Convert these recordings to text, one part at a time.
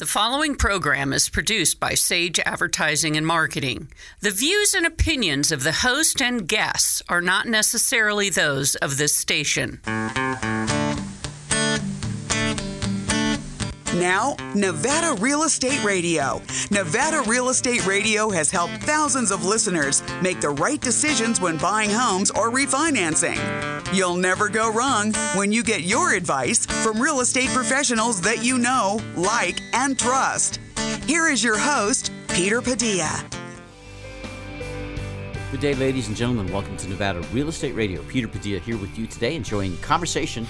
The following program is produced by Sage Advertising and Marketing. The views and opinions of the host and guests are not necessarily those of this station. Now, Nevada Real Estate Radio. Nevada Real Estate Radio has helped thousands of listeners make the right decisions when buying homes or refinancing. You'll never go wrong when you get your advice from real estate professionals that you know, like, and trust. Here is your host, Peter Padilla. Good day, ladies and gentlemen. Welcome to Nevada Real Estate Radio. Peter Padilla here with you today, enjoying conversation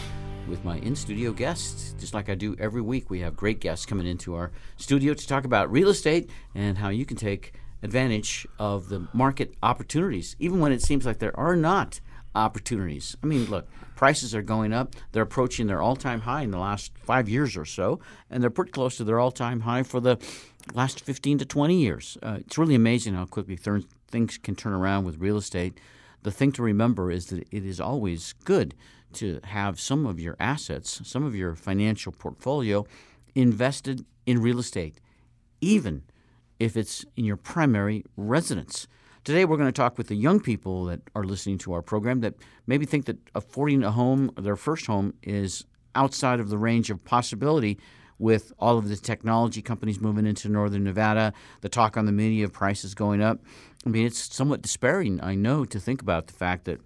with my in studio guests. Just like I do every week, we have great guests coming into our studio to talk about real estate and how you can take advantage of the market opportunities, even when it seems like there are not opportunities. I mean, look, prices are going up. They're approaching their all time high in the last five years or so, and they're pretty close to their all time high for the last 15 to 20 years. Uh, it's really amazing how quickly th- things can turn around with real estate. The thing to remember is that it is always good to have some of your assets, some of your financial portfolio invested in real estate, even if it's in your primary residence. Today, we're going to talk with the young people that are listening to our program that maybe think that affording a home, their first home, is outside of the range of possibility with all of the technology companies moving into northern Nevada, the talk on the media of prices going up. I mean, it's somewhat despairing, I know, to think about the fact that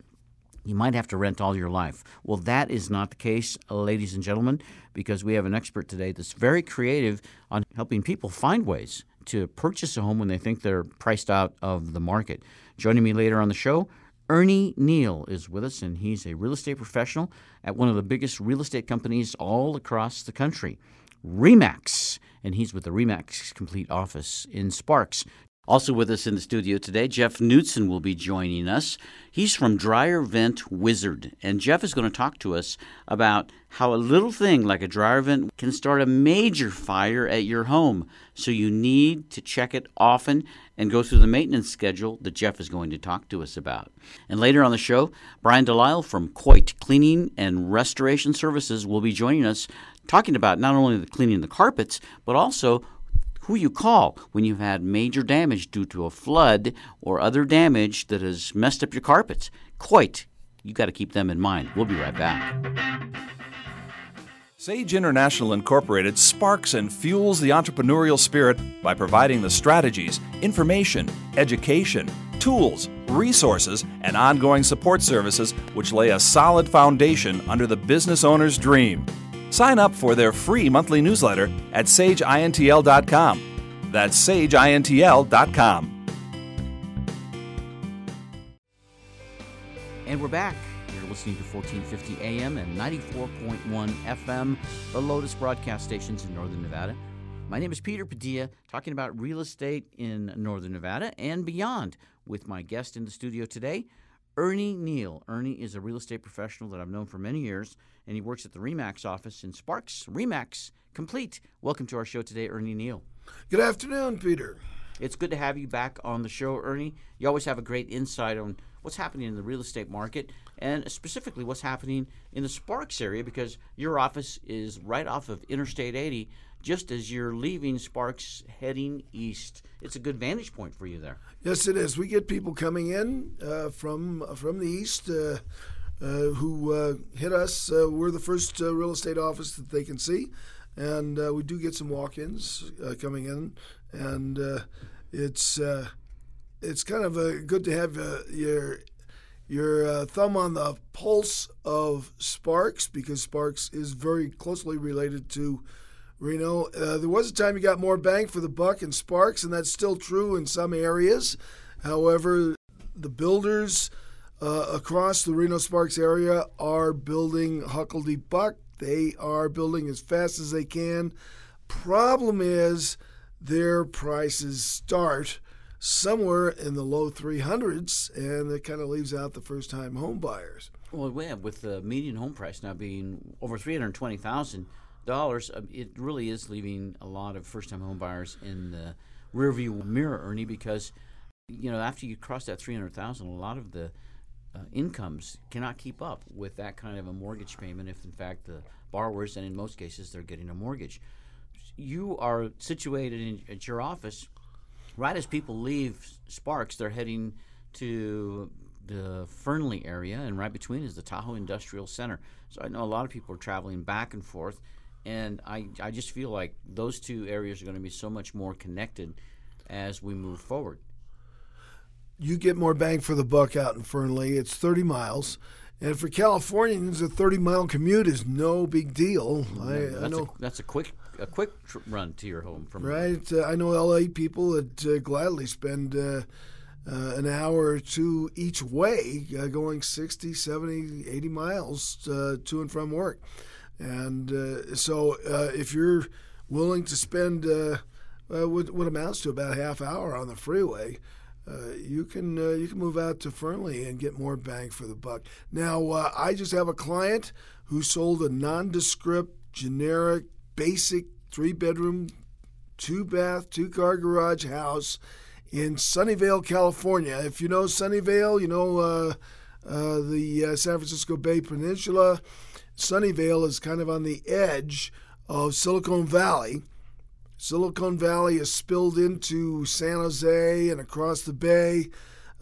you might have to rent all your life. Well, that is not the case, uh, ladies and gentlemen, because we have an expert today that's very creative on helping people find ways to purchase a home when they think they're priced out of the market. Joining me later on the show, Ernie Neal is with us, and he's a real estate professional at one of the biggest real estate companies all across the country, REMAX. And he's with the REMAX Complete office in Sparks. Also with us in the studio today, Jeff Knudsen will be joining us. He's from Dryer Vent Wizard, and Jeff is going to talk to us about how a little thing like a dryer vent can start a major fire at your home. So you need to check it often and go through the maintenance schedule that Jeff is going to talk to us about. And later on the show, Brian Delisle from Coit Cleaning and Restoration Services will be joining us talking about not only the cleaning the carpets, but also who you call when you've had major damage due to a flood or other damage that has messed up your carpets. Coit. you got to keep them in mind. We'll be right back. Sage International Incorporated sparks and fuels the entrepreneurial spirit by providing the strategies, information, education, tools, resources, and ongoing support services which lay a solid foundation under the business owner's dream. Sign up for their free monthly newsletter at sageintl.com. That's sageintl.com. And we're back. You're listening to 1450 AM and 94.1 FM, the Lotus broadcast stations in Northern Nevada. My name is Peter Padilla, talking about real estate in Northern Nevada and beyond with my guest in the studio today, Ernie Neal. Ernie is a real estate professional that I've known for many years, and he works at the REMAX office in Sparks. REMAX complete. Welcome to our show today, Ernie Neal. Good afternoon, Peter. It's good to have you back on the show, Ernie. You always have a great insight on what's happening in the real estate market and specifically what's happening in the Sparks area because your office is right off of Interstate 80 just as you're leaving Sparks heading east. It's a good vantage point for you there. Yes, it is. We get people coming in uh, from from the east uh, uh, who uh, hit us. Uh, we're the first uh, real estate office that they can see, and we do get some walk-ins coming in, and it's it's kind of good to have your your thumb on the pulse of Sparks because Sparks is very closely related to Reno. Uh, there was a time you got more bang for the buck in Sparks, and that's still true in some areas. However, the builders uh, across the Reno Sparks area are building Huckleberry Buck. They are building as fast as they can. Problem is, their prices start somewhere in the low 300s, and that kind of leaves out the first time home buyers. Well, with the median home price now being over 320000 dollars, um, it really is leaving a lot of first-time home buyers in the rearview mirror, Ernie, because you know after you cross that three hundred thousand, a lot of the uh, incomes cannot keep up with that kind of a mortgage payment. If in fact the borrowers, and in most cases they're getting a mortgage, you are situated in, at your office right as people leave Sparks. They're heading to the Fernley area, and right between is the Tahoe Industrial Center. So I know a lot of people are traveling back and forth, and I, I just feel like those two areas are going to be so much more connected as we move forward. You get more bang for the buck out in Fernley. It's 30 miles. And for Californians, a 30 mile commute is no big deal. I, that's, I know. A, that's a quick a quick tr- run to your home from right. Uh, I know LA people that uh, gladly spend uh, uh, an hour or two each way, uh, going 60, 70, 80 miles uh, to and from work. And so, if you're willing to spend what, what amounts to about a half hour on the freeway, uh, you can uh, you can move out to Fernley and get more bang for the buck. Now, uh, I just have a client who sold a nondescript, generic, basic three bedroom, two bath, two car garage house in Sunnyvale, California. If you know Sunnyvale, you know uh, uh, the San Francisco Bay Peninsula. Sunnyvale is kind of on the edge of Silicon Valley Silicon Valley is spilled into San Jose and across the bay.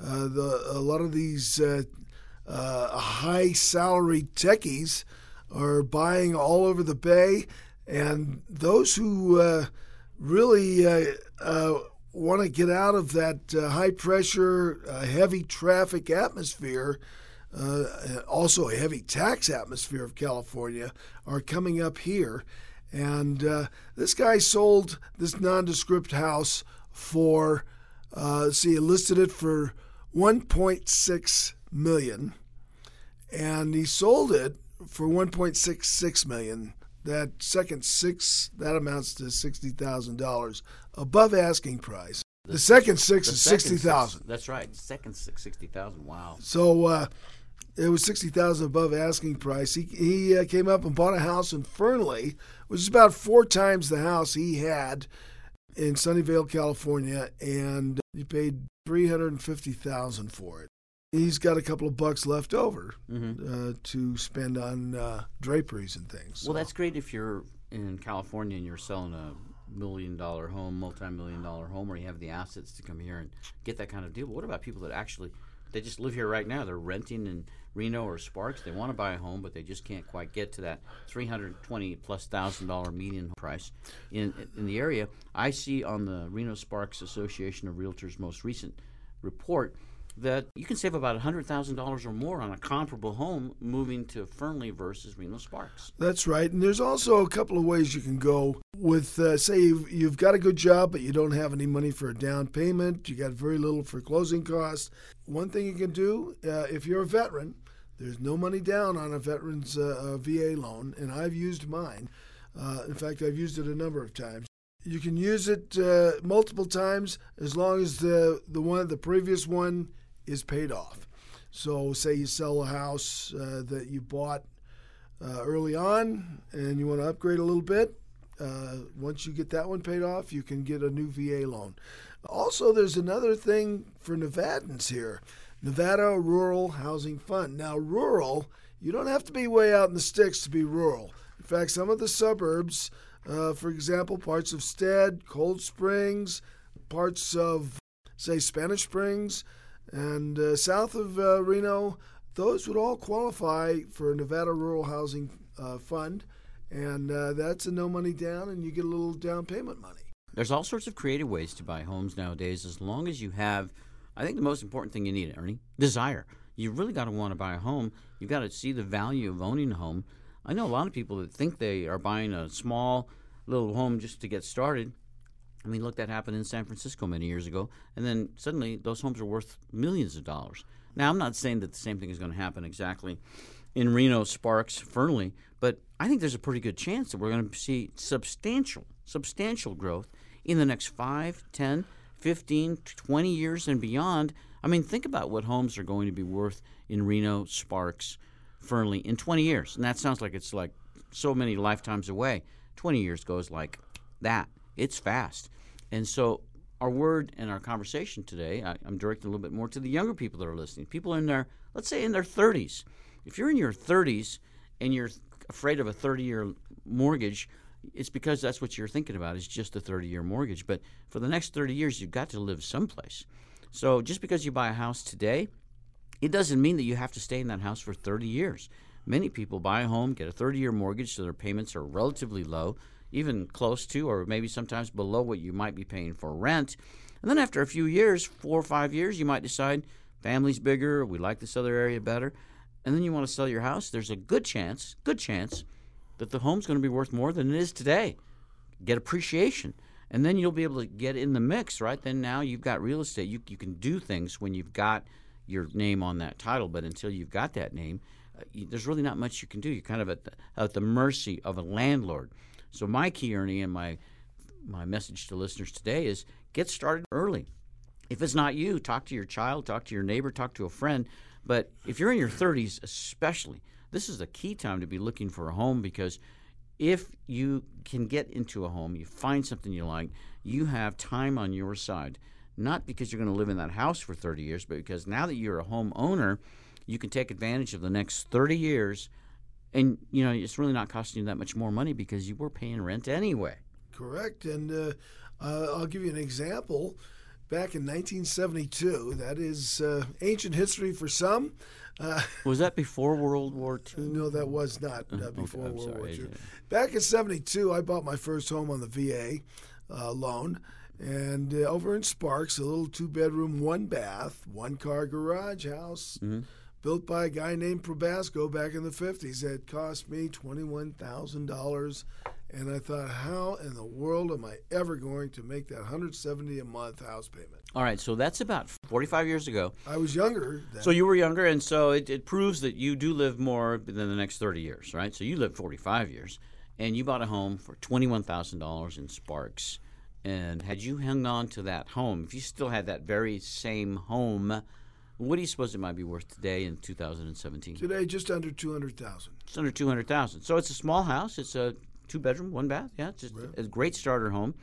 Uh, the, a lot of these uh, uh, high salary techies are buying all over the bay, and those who uh, really uh, uh, want to get out of that high pressure, heavy traffic atmosphere. also, a heavy tax atmosphere of California are coming up here and uh, this guy sold this nondescript house for, uh, see, he listed it for 1.6 million, and he sold it for 1.66 million. That second six, that amounts to sixty thousand dollars above asking price. The, the second six the is sixty thousand. That's right. Second six, sixty thousand. Wow. So uh, it was sixty thousand above asking price. He he uh, came up and bought a house in Fernley, which is about four times the house he had in Sunnyvale, California, and he paid three hundred and fifty thousand for it. He's got a couple of bucks left over mm-hmm. uh, to spend on uh, draperies and things. So. Well, that's great if you're in California and you're selling a million dollar home, multi million dollar home, where you have the assets to come here and get that kind of deal. But what about people that actually they just live here right now? They're renting in Reno or Sparks. They want to buy a home, but they just can't quite get to that 320 plus thousand dollar median price in in the area. I see on the Reno Sparks Association of Realtors most recent report that you can save about $100,000 or more on a comparable home moving to Fernley versus Reno Sparks. That's right. And there's also a couple of ways you can go with, uh, say, you've, you've got a good job, but you don't have any money for a down payment, you got very little for closing costs. One thing you can do, uh, if you're a veteran, there's no money down on a veteran's uh, VA loan, and I've used mine. Uh, in fact, I've used it a number of times. You can use it uh, multiple times as long as the the one the previous one is paid off. So, say you sell a house uh, that you bought uh, early on, and you want to upgrade a little bit. Uh, once you get that one paid off, you can get a new VA loan. Also, there's another thing for Nevadans here. Nevada Rural Housing Fund. Now, rural, you don't have to be way out in the sticks to be rural. In fact, some of the suburbs, uh, for example, parts of Stead, Cold Springs, parts of, say, Spanish Springs, and uh, south of uh, Reno, those would all qualify for a Nevada Rural Housing uh, Fund. And uh, that's a no money down, and you get a little down payment money. There's all sorts of creative ways to buy homes nowadays as long as you have I think the most important thing you need, Ernie, desire. You really got to want to buy a home. You've got to see the value of owning a home. I know a lot of people that think they are buying a small little home just to get started. I mean, look, that happened in San Francisco many years ago, and then suddenly those homes are worth millions of dollars. Now, I'm not saying that the same thing is going to happen exactly in Reno, Sparks, Fernley, but I think there's a pretty good chance that we're going to see substantial, substantial growth in the next 5, 10, 15, 20 years and beyond, I mean, think about what homes are going to be worth in Reno, Sparks, Fernley in 20 years. And that sounds like it's like so many lifetimes away. 20 years goes like that. It's fast. And so, our word and our conversation today, I, am directing a little bit more to the younger people that are listening. People in their, let's say, in their 30s. If you're in your 30s and you're afraid of a 30 year mortgage, it's because that's what you're thinking about is just a 30 year mortgage. But for the next 30 years, you've got to live someplace. So just because you buy a house today, it doesn't mean that you have to stay in that house for 30 years. Many people buy a home, get a 30 year mortgage, so their payments are relatively low, even close to or maybe sometimes below what you might be paying for rent. And then after a few years, four or five years, you might decide family's bigger, we like this other area better, and then you want to sell your house. There's a good chance, good chance, that the home's going to be worth more than it is today. Get appreciation. And then you'll be able to get in the mix, right? Then now you've got real estate. You, you can do things when you've got your name on that title, but until you've got that name, uh, you, there's really not much you can do. You're kind of at the, at the mercy of a landlord. So my key, Ernie, and my my message to listeners today is get started early. If it's not you, talk to your child, talk to your neighbor, talk to a friend. But if you're in your 30s, especially, this is a key time to be looking for a home because if you can get into a home, you find something you like, you have time on your side. Not because you're going to live in that house for 30 years, but because now that you're a home owner, you can take advantage of the next 30 years and you know it's really not costing you that much more money because you were paying rent anyway. Correct, and uh, uh, I'll give you an example. Back in 1972, that is uh, ancient history for some. Uh, was that before World War II? No, that was not uh, before okay, World sorry. War II. Back in '72, I bought my first home on the VA uh, loan, and over in Sparks, a little two-bedroom, one-bath, one-car garage house. Mm-hmm built by a guy named Probasco back in the 50s. It cost me $21,000. And I thought, how in the world am I ever going to make that 170 a month house payment? All right, so that's about 45 years ago. I was younger. Then. So you were younger, and so it, it proves that you do live more than the next 30 years, right? So you lived 45 years, and you bought a home for $21,000 in Sparks. And had you hung on to that home, if you still had that very same home, what do you suppose it might be worth today in 2017? Today, just under 200000 It's under 200000 So it's a small house. It's a two bedroom, one bath. Yeah, it's just a great starter home.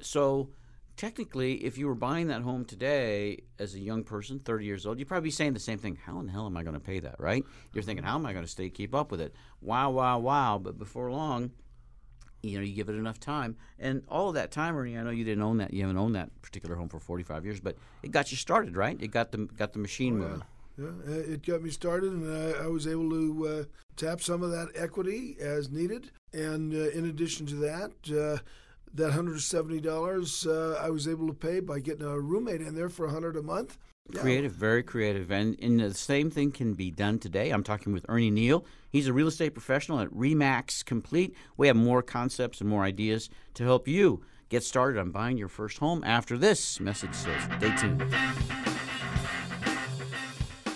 So technically, if you were buying that home today as a young person, 30 years old, you'd probably be saying the same thing. How in the hell am I going to pay that, right? You're thinking, how am I going to stay keep up with it? Wow, wow, wow. But before long, you know, you give it enough time, and all of that time, Ernie. I know you didn't own that. You haven't owned that particular home for 45 years, but it got you started, right? It got the got the machine oh, moving. Yeah. it got me started, and I, I was able to uh, tap some of that equity as needed. And uh, in addition to that, uh, that $170 uh, I was able to pay by getting a roommate in there for 100 a month. Creative, very creative. And, and the same thing can be done today. I'm talking with Ernie Neal. He's a real estate professional at Remax Complete. We have more concepts and more ideas to help you get started on buying your first home after this message says. Stay tuned.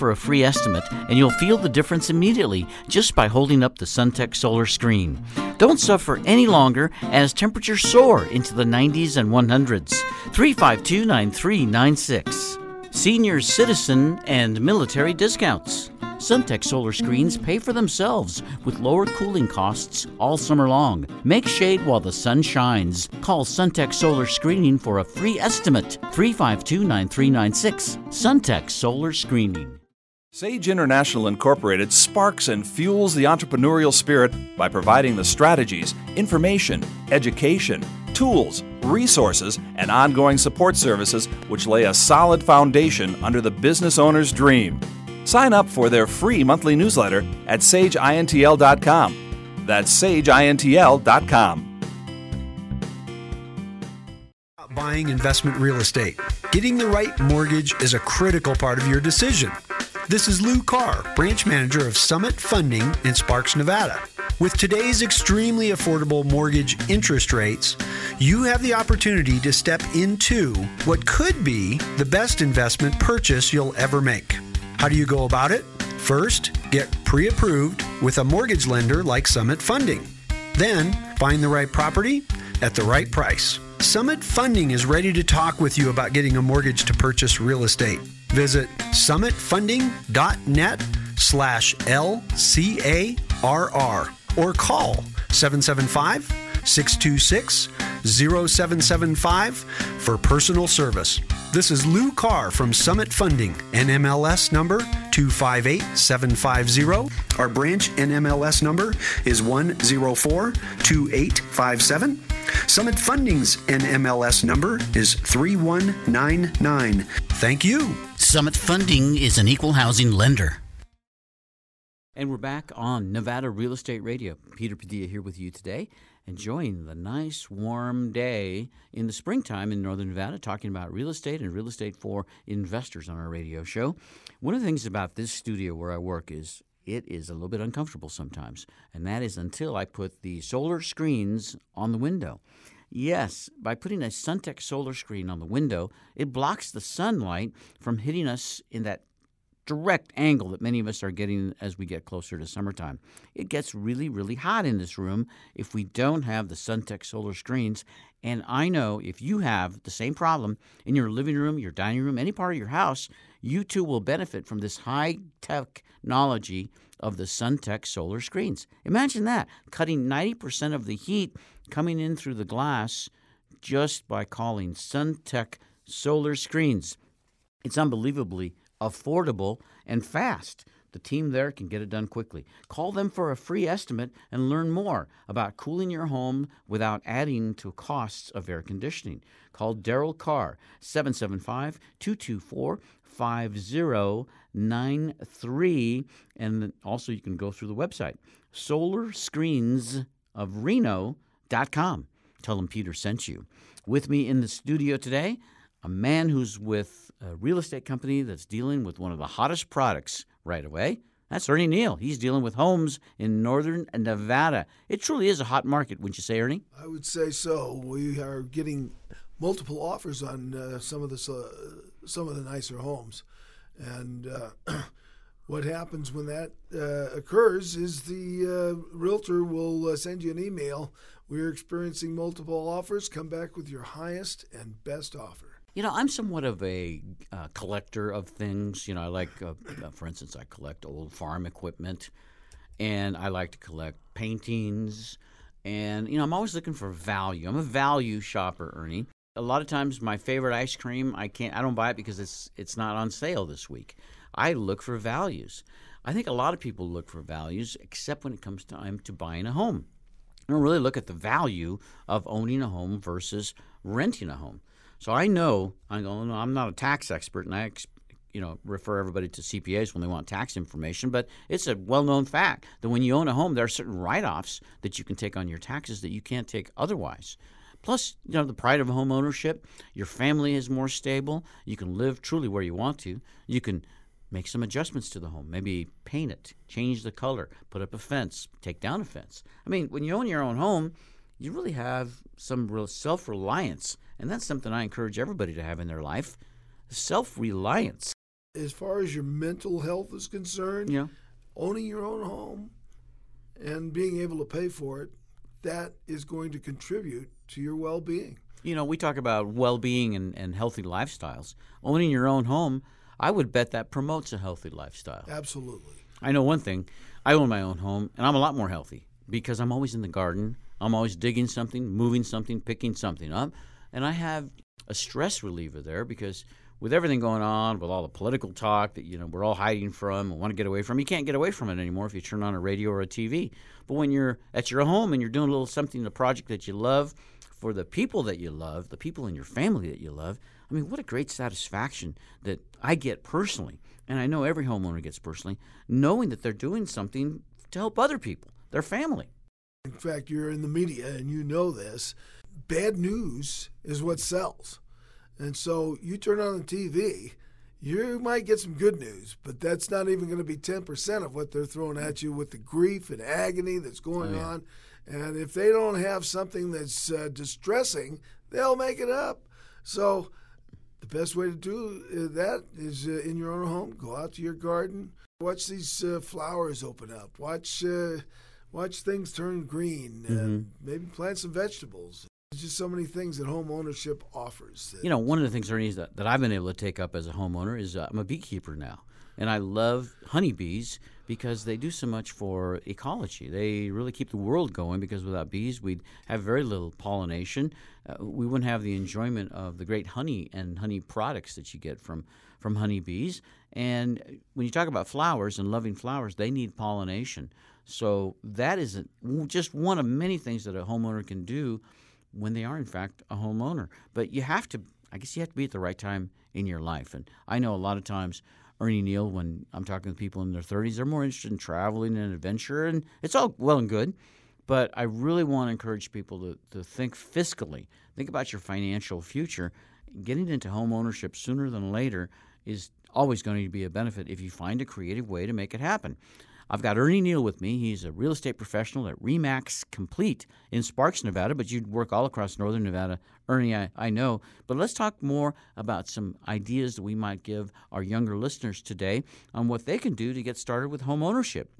for a free estimate, and you'll feel the difference immediately just by holding up the Suntech solar screen. Don't suffer any longer as temperatures soar into the 90s and 100s. 352 9396. Senior citizen and military discounts. Suntech solar screens pay for themselves with lower cooling costs all summer long. Make shade while the sun shines. Call Suntech Solar Screening for a free estimate. 352 9396. Suntech Solar Screening. Sage International Incorporated sparks and fuels the entrepreneurial spirit by providing the strategies, information, education, tools, resources, and ongoing support services which lay a solid foundation under the business owner's dream. Sign up for their free monthly newsletter at sageintl.com. That's sageintl.com. Buying investment real estate. Getting the right mortgage is a critical part of your decision. This is Lou Carr, branch manager of Summit Funding in Sparks, Nevada. With today's extremely affordable mortgage interest rates, you have the opportunity to step into what could be the best investment purchase you'll ever make. How do you go about it? First, get pre approved with a mortgage lender like Summit Funding. Then find the right property at the right price. Summit Funding is ready to talk with you about getting a mortgage to purchase real estate. Visit summitfunding.net slash LCARR or call 775 626 0775 for personal service. This is Lou Carr from Summit Funding, NMLS number 258750. Our branch NMLS number is 1042857. Summit Funding's NMLS number is 3199. Thank you. Summit Funding is an equal housing lender. And we're back on Nevada Real Estate Radio. Peter Padilla here with you today, enjoying the nice warm day in the springtime in Northern Nevada, talking about real estate and real estate for investors on our radio show. One of the things about this studio where I work is it is a little bit uncomfortable sometimes, and that is until I put the solar screens on the window. Yes, by putting a Suntech solar screen on the window, it blocks the sunlight from hitting us in that direct angle that many of us are getting as we get closer to summertime. It gets really, really hot in this room if we don't have the Suntech solar screens. And I know if you have the same problem in your living room, your dining room, any part of your house, you too will benefit from this high technology of the Suntech solar screens. Imagine that, cutting 90% of the heat coming in through the glass just by calling Suntech solar screens. It's unbelievably affordable and fast. The team there can get it done quickly. Call them for a free estimate and learn more about cooling your home without adding to costs of air conditioning. Call Daryl Carr, 775 224 5093. And also, you can go through the website, solarscreensofreno.com. Tell them Peter sent you. With me in the studio today, a man who's with a real estate company that's dealing with one of the hottest products right away. That's Ernie Neal. He's dealing with homes in northern Nevada. It truly is a hot market, wouldn't you say, Ernie? I would say so. We are getting multiple offers on uh, some of the uh, some of the nicer homes, and uh, what happens when that uh, occurs is the uh, realtor will uh, send you an email. We're experiencing multiple offers. Come back with your highest and best offer. You know, I'm somewhat of a uh, collector of things. You know, I like, uh, uh, for instance, I collect old farm equipment, and I like to collect paintings. And you know, I'm always looking for value. I'm a value shopper, Ernie. A lot of times, my favorite ice cream, I can't, I don't buy it because it's it's not on sale this week. I look for values. I think a lot of people look for values, except when it comes time to buying a home. I don't really look at the value of owning a home versus renting a home. So I know I'm going. I'm not a tax expert, and I you know refer everybody to CPAs when they want tax information. But it's a well-known fact that when you own a home, there are certain write-offs that you can take on your taxes that you can't take otherwise. Plus, you know, the pride of home ownership. Your family is more stable. You can live truly where you want to. You can make some adjustments to the home. Maybe paint it, change the color, put up a fence, take down a fence. I mean, when you own your own home, you really have some real self-reliance and that's something I encourage everybody to have in their life self reliance. As far as your mental health is concerned, yeah. owning your own home and being able to pay for it, that is going to contribute to your well being. You know, we talk about well being and, and healthy lifestyles. Owning your own home, I would bet that promotes a healthy lifestyle. Absolutely. I know one thing I own my own home, and I'm a lot more healthy because I'm always in the garden. I'm always digging something, moving something, picking something up. And I have a stress reliever there because with everything going on, with all the political talk that you know we're all hiding from and want to get away from, you can't get away from it anymore if you turn on a radio or a TV. But when you're at your home and you're doing a little something, a project that you love, for the people that you love, the people in your family that you love, I mean, what a great satisfaction that I get personally, and I know every homeowner gets personally, knowing that they're doing something to help other people, their family. In fact, you're in the media and you know this bad news is what sells. And so you turn on the TV, you might get some good news, but that's not even going to be 10% of what they're throwing at you with the grief and agony that's going oh, yeah. on. And if they don't have something that's uh, distressing, they'll make it up. So the best way to do uh, that is uh, in your own home. Go out to your garden, watch these uh, flowers open up, watch uh, watch things turn green, Mm-hmm. and maybe plant some vegetables. There's just so many things that home ownership offers. You know, one of the things, Ernie, that, that I've been able to take up as a homeowner is uh, I'm a beekeeper now. And I love honeybees because they do so much for ecology. They really keep the world going because without bees, we'd have very little pollination. Uh, we wouldn't have the enjoyment of the great honey and honey products that you get from, from honeybees. And when you talk about flowers and loving flowers, they need pollination. So that is a, just one of many things that a homeowner can do when they are in fact a homeowner. But you have to, I guess, you have to be at the right time in your life. And I know a lot of times, Ernie Neal, when I'm talking to people in their 30s, they're more interested in traveling and adventure, and it's all well and good. But I really want to encourage people to, to think fiscally, think about your financial future. Getting into home ownership sooner than later is always going to be a benefit if you find a creative way to make it happen. I've got Ernie Neal with me. He's a real estate professional at Remax Complete in Sparks, Nevada, but you work all across northern Nevada. Ernie, I, I know. But let's talk more about some ideas that we might give our younger listeners today on what they can do to get started with home ownership.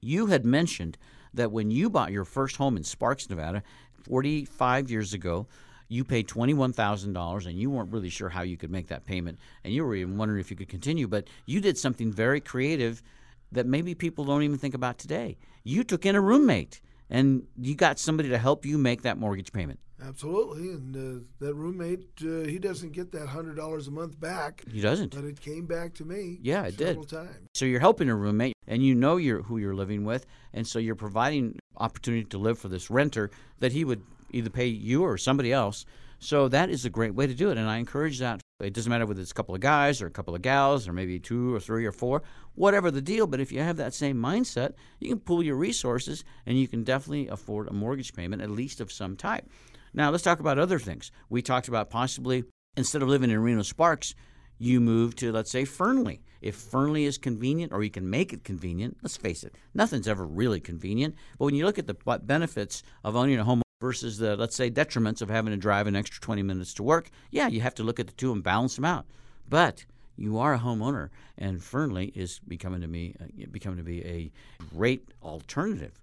You had mentioned that when you bought your first home in Sparks, Nevada, 45 years ago, you paid $21,000 and you weren't really sure how you could make that payment. And you were even wondering if you could continue. But you did something very creative that maybe people don't even think about today. You took in a roommate and you got somebody to help you make that mortgage payment. Absolutely, and uh, that roommate, uh, he doesn't get that hundred dollars a month back, He doesn't. but it came back to me. Yeah, it did. times. So you're helping a roommate, and you know you're, who you're living with, and so you're providing opportunity to live for this renter that he would either pay you or somebody else. So that is a great way to do it, and I encourage that. It doesn't matter whether it's a couple of guys or a couple of gals or maybe two or three or four, whatever the deal. But if you have that same mindset, you can pool your resources, and you can definitely afford a mortgage payment, at least of some type. Now let's talk about other things. We talked about possibly instead of living in Reno Sparks, you move to let's say Fernley. If Fernley is convenient or you can make it convenient, let's face it, nothing's ever really convenient. But when you look at the benefits of owning a home versus the let's say detriments of having to drive an extra 20 minutes to work, yeah, you have to look at the two and balance them out. But you are a homeowner, and Fernley is becoming to me uh, becoming to be a great alternative.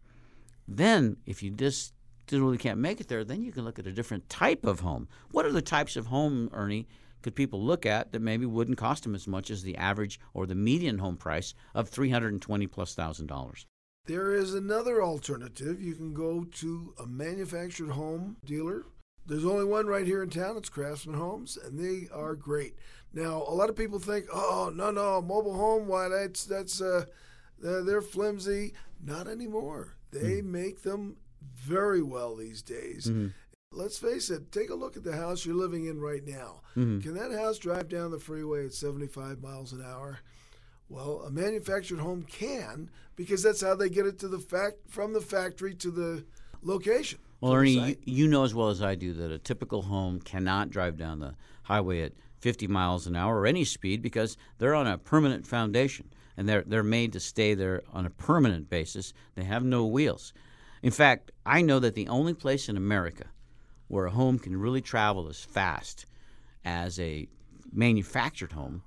Then, if you just really can't make it there, then you can look at a different type of home. What are the types of home, Ernie, could people look at that maybe wouldn't cost them as much as the average or the median home price of three hundred and twenty plus thousand dollars? There is another alternative. You can go to a manufactured home dealer. There's only one right here in town. It's Craftsman Homes, and they are great. Now, a lot of people think, "Oh, no, no, mobile home. Why that's that's uh, they're, they're flimsy." Not anymore. They hmm. make them very well these days. Mm-hmm. Let's face it. Take a look at the house you're living in right now. Mm-hmm. Can that house drive down the freeway at 75 miles an hour? Well, a manufactured home can because that's how they get it to the fact from the factory to the location. Well, Ernie, you, you know as well as I do that a typical home cannot drive down the highway at 50 miles an hour or any speed because they're on a permanent foundation and they're they're made to stay there on a permanent basis. They have no wheels. In fact, I know that the only place in America where a home can really travel as fast as a manufactured home,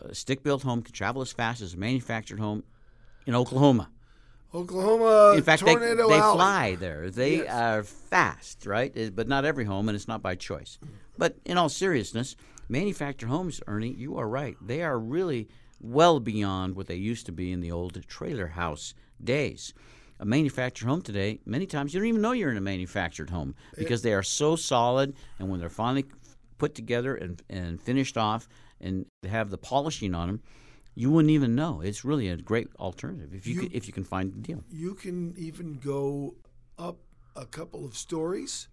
a stick-built home can travel as fast as a manufactured home in Oklahoma. Oklahoma In fact, they, they alley. fly there. They Yes. are fast, right? But not every home, and it's not by choice. But in all seriousness, manufactured homes, Ernie, you are right. They are really well beyond what they used to be in the old trailer house days. A manufactured home today, many times you don't even know you're in a manufactured home because they are so solid, and when they're finally put together and, and finished off and have the polishing on them, you wouldn't even know. It's really a great alternative if you, You- can, if you can find the deal. You can even go up a couple of stories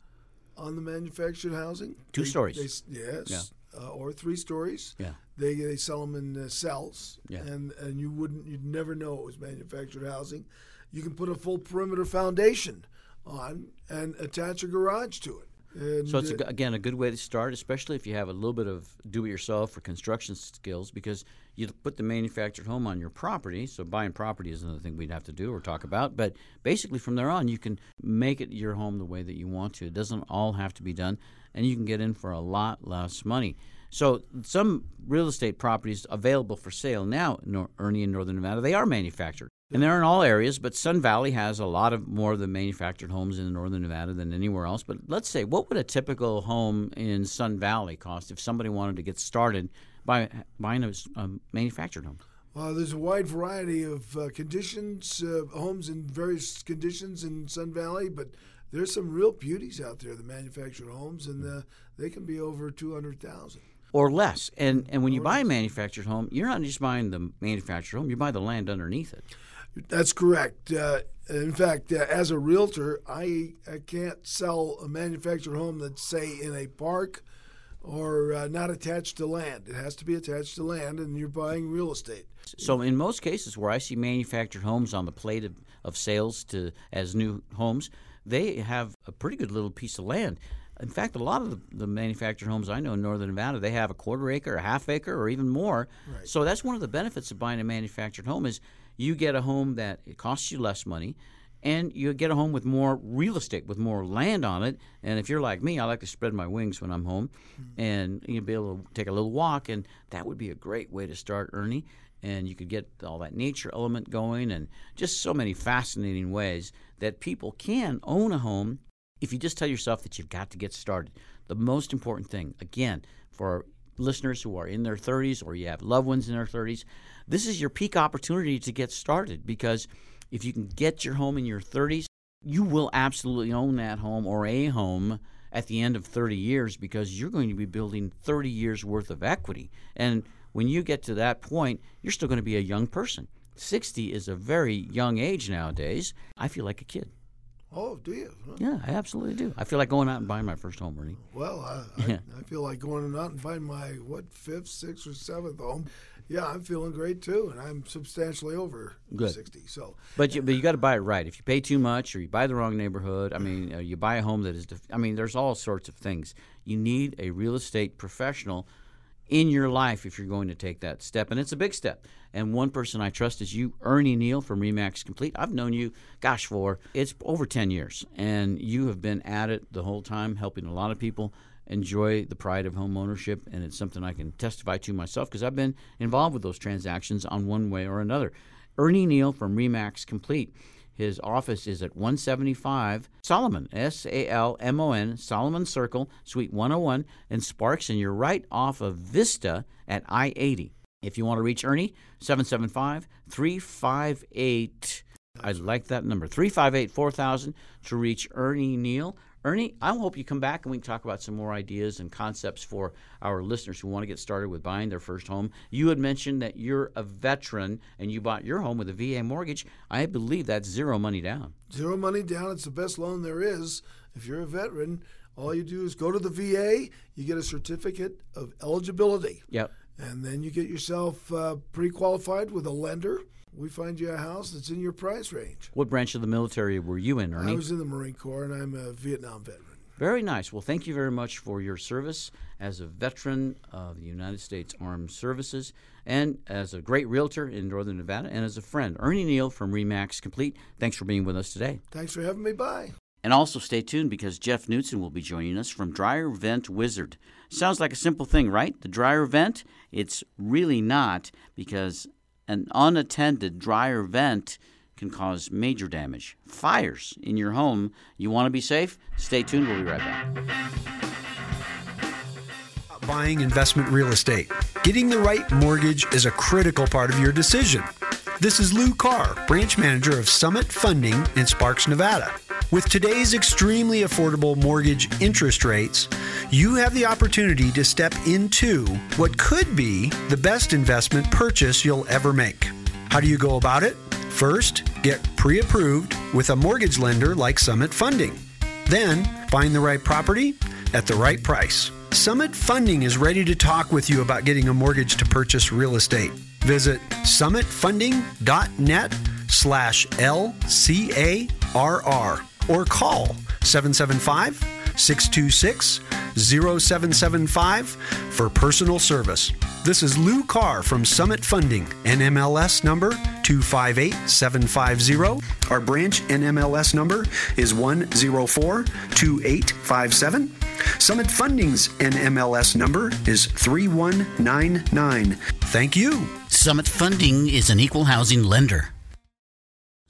on the manufactured housing. Two They- stories. they yes. Uh, or three stories. Yeah. They, they sell them in uh, cells. Yeah. And and you wouldn't you'd never know it was manufactured housing. You can put a full perimeter foundation on and attach a garage to it. And, So it's a uh, again a good way to start, especially if you have a little bit of do-it-yourself or construction skills, because you put the manufactured home on your property. So buying property is another thing we'd have to do or talk about. But basically, from there on, you can make it your home the way that you want to. It doesn't all have to be done, and you can get in for a lot less money. So some real estate properties available for sale now, Ernie in Northern Nevada, they are manufactured. And they're in all areas, but Sun Valley has a lot of more of the manufactured homes in Northern Nevada than anywhere else. But let's say, what would a typical home in Sun Valley cost if somebody wanted to get started by buying a, manufactured home? Uh, there's a wide variety of uh, conditions, uh, homes in various conditions in Sun Valley, but there's some real beauties out there, the manufactured homes, and uh, they can be over 200000 or less. And and when you buy a manufactured home, you're not just buying the manufactured home; you buy the land underneath it. That's correct. Uh, in fact, uh, as a realtor, I, I can't sell a manufactured home that's, say, in a park or uh, not attached to land. It has to be attached to land, and you're buying real estate. So, in most cases where I see manufactured homes on the plate of, of sales to as new homes, they have a pretty good little piece of land. In fact, a lot of the, the, manufactured homes I know in northern Nevada, they have a quarter acre, a half acre, or even more. Right. So that's one of the benefits of buying a manufactured home is you get a home that it costs you less money and you get a home with more real estate, with more land on it. And if you're like me, I like to spread my wings when I'm home, mm-hmm. and you'll be able to take a little walk, and that would be a great way to start, Ernie. And you could get all that nature element going, and just so many fascinating ways that people can own a home if you just tell yourself that you've got to get started. The most important thing, again, for listeners who are in their 30s or you have loved ones in their 30s, this is your peak opportunity to get started because if you can get your home in your 30s, you will absolutely own that home or a home at the end of 30 years because you're going to be building 30 years worth of equity. And when you get to that point, you're still going to be a young person. 60 is a very young age nowadays. I feel like a kid. Oh, do you? Huh? Yeah, I absolutely do. I feel like going out and buying my first home, Ernie. Well, I, I, I feel like going out and buying my what fifth, sixth, or seventh home. Yeah, I'm feeling great too, and I'm substantially over Good. 60. So, but you, but you got to buy it right. If you pay too much, or you buy the wrong neighborhood, I mean, uh, you buy a home that is. Def- I mean, there's all sorts of things. You need a real estate professional in your life if you're going to take that step. And it's a big step. And one person I trust is you, Ernie Neal from Remax Complete. I've known you, gosh, for it's over 10 years. And you have been at it the whole time, helping a lot of people enjoy the pride of home ownership. And it's something I can testify to myself because I've been involved with those transactions on one way or another. Ernie Neal from Remax Complete. His office is at 175 Solomon, S A L M O N, Solomon Circle, Suite 101 in Sparks, and you're right off of Vista at I 80. If you want to reach Ernie, 775 358. I like that number, 358 4000 to reach Ernie Neal. Ernie, I hope you come back and we can talk about some more ideas and concepts for our listeners who want to get started with buying their first home. You had mentioned that you're a veteran and you bought your home with a VA mortgage. I believe that's zero money down. Zero money down. It's the best loan there is. If you're a veteran, all you do is go to the VA, you get a certificate of eligibility. Yep. And then you get yourself uh, pre qualified with a lender we find you a house that's in your price range. What branch of the military were you in, Ernie? I was in the Marine Corps, and I'm a Vietnam veteran. Very nice. Well, thank you very much for your service as a veteran of the United States Armed Services and as a great realtor in Northern Nevada and as a friend. Ernie Neal from REMAX Complete, thanks for being with us today. Thanks for having me by. And also stay tuned because Jeff Knutson will be joining us from Dryer Vent Wizard. Sounds like a simple thing, right? The dryer vent? It's really not because an unattended dryer vent can cause major damage. Fires in your home. You want to be safe? Stay tuned. We'll be right back. Buying investment real estate. Getting the right mortgage is a critical part of your decision. This is Lou Carr, branch manager of Summit Funding in Sparks, Nevada. With today's extremely affordable mortgage interest rates, you have the opportunity to step into what could be the best investment purchase you'll ever make. How do you go about it? First, get pre approved with a mortgage lender like Summit Funding. Then, find the right property at the right price. Summit Funding is ready to talk with you about getting a mortgage to purchase real estate. Visit summitfunding.net slash LCARR or call 775 626 0775 for personal service. This is Lou Carr from Summit Funding, NMLS number 258750. Our branch NMLS number is 1042857. Summit Funding's NMLS number is 3199. Thank you. Summit Funding is an equal housing lender.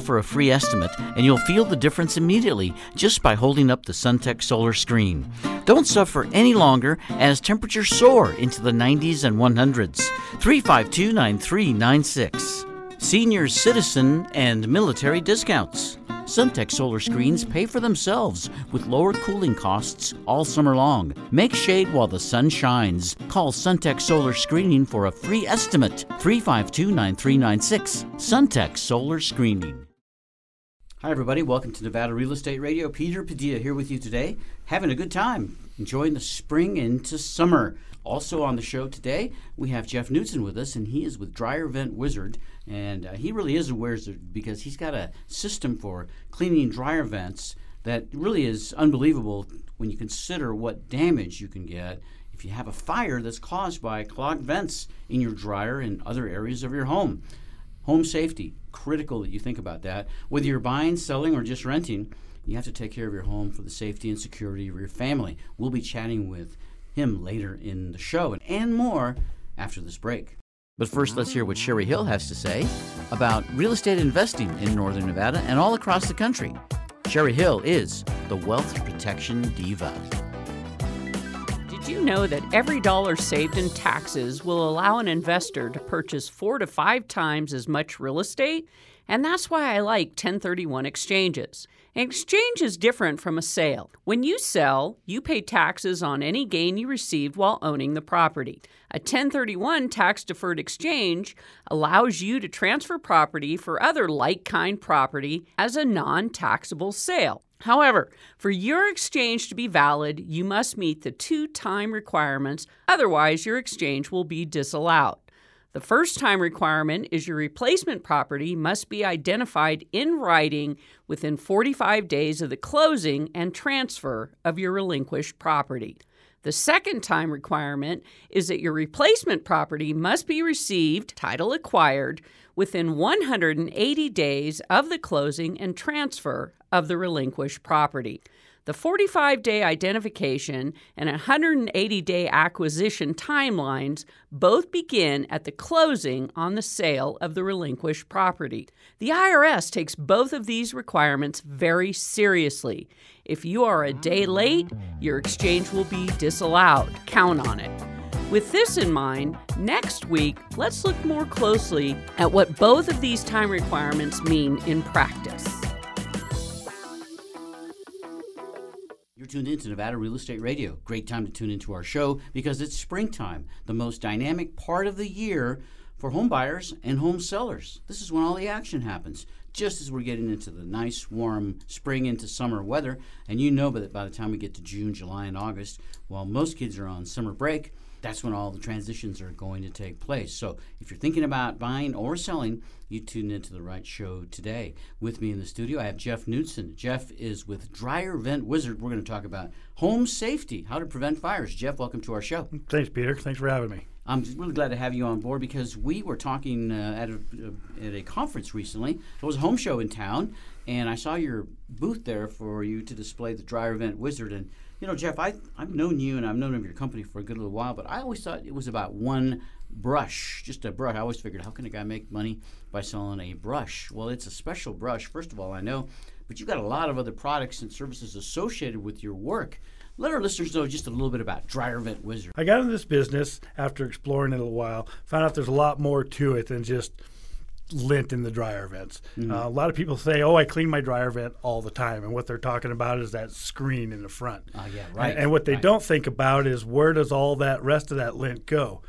for a free estimate, and you'll feel the difference immediately just by holding up the Suntech solar screen. Don't suffer any longer as temperatures soar into the 90s and 100s. 352 9396. Senior citizen and military discounts. Suntech solar screens pay for themselves with lower cooling costs all summer long. Make shade while the sun shines. Call Suntech Solar Screening for a free estimate. 352 9396. Suntech Solar Screening. Hi, everybody. Welcome to Nevada Real Estate Radio. Peter Padilla here with you today, having a good time, enjoying the spring into summer. Also on the show today, we have Jeff Newton with us, and he is with Dryer Vent Wizard. And uh, he really is a wizard because he's got a system for cleaning dryer vents that really is unbelievable when you consider what damage you can get if you have a fire that's caused by clogged vents in your dryer and other areas of your home. Home safety, critical that you think about that. Whether you're buying, selling, or just renting, you have to take care of your home for the safety and security of your family. We'll be chatting with him later in the show and more after this break. But first, let's hear what Sherry Hill has to say about real estate investing in Northern Nevada and all across the country. Sherry Hill is the wealth protection diva. Did you know that every dollar saved in taxes will allow an investor to purchase four to five times as much real estate? And that's why I like 1031 exchanges. An exchange is different from a sale. When you sell, you pay taxes on any gain you received while owning the property. A 1031 tax deferred exchange allows you to transfer property for other like kind property as a non taxable sale. However, for your exchange to be valid, you must meet the two time requirements, otherwise, your exchange will be disallowed. The first time requirement is your replacement property must be identified in writing within 45 days of the closing and transfer of your relinquished property. The second time requirement is that your replacement property must be received, title acquired, within 180 days of the closing and transfer of the relinquished property. The 45 day identification and 180 day acquisition timelines both begin at the closing on the sale of the relinquished property. The IRS takes both of these requirements very seriously. If you are a day late, your exchange will be disallowed. Count on it. With this in mind, next week, let's look more closely at what both of these time requirements mean in practice. You're tuned in to Nevada Real Estate Radio. Great time to tune into our show because it's springtime, the most dynamic part of the year for home buyers and home sellers. This is when all the action happens, just as we're getting into the nice, warm spring into summer weather. And you know that by the time we get to June, July, and August, while most kids are on summer break, that's when all the transitions are going to take place. So if you're thinking about buying or selling, you tune into the right show today. With me in the studio, I have Jeff Knudsen. Jeff is with Dryer Vent Wizard. We're going to talk about home safety, how to prevent fires. Jeff, welcome to our show. Thanks, Peter. Thanks for having me. I'm really glad to have you on board because we were talking uh, at, a, uh, at a conference recently. It was a home show in town, and I saw your booth there for you to display the Dryer Vent Wizard. And you know, Jeff, I, I've known you and I've known of your company for a good little while, but I always thought it was about one brush, just a brush. I always figured, how can a guy make money by selling a brush? Well, it's a special brush, first of all, I know, but you've got a lot of other products and services associated with your work. Let our listeners know just a little bit about Dryer Vent Wizard. I got in this business after exploring it a little while, found out there's a lot more to it than just lint in the dryer vents. Mm-hmm. Uh, a lot of people say, "Oh, I clean my dryer vent all the time," and what they're talking about is that screen in the front. Oh, yeah, right. And, and what they right. don't think about is where does all that rest of that lint go?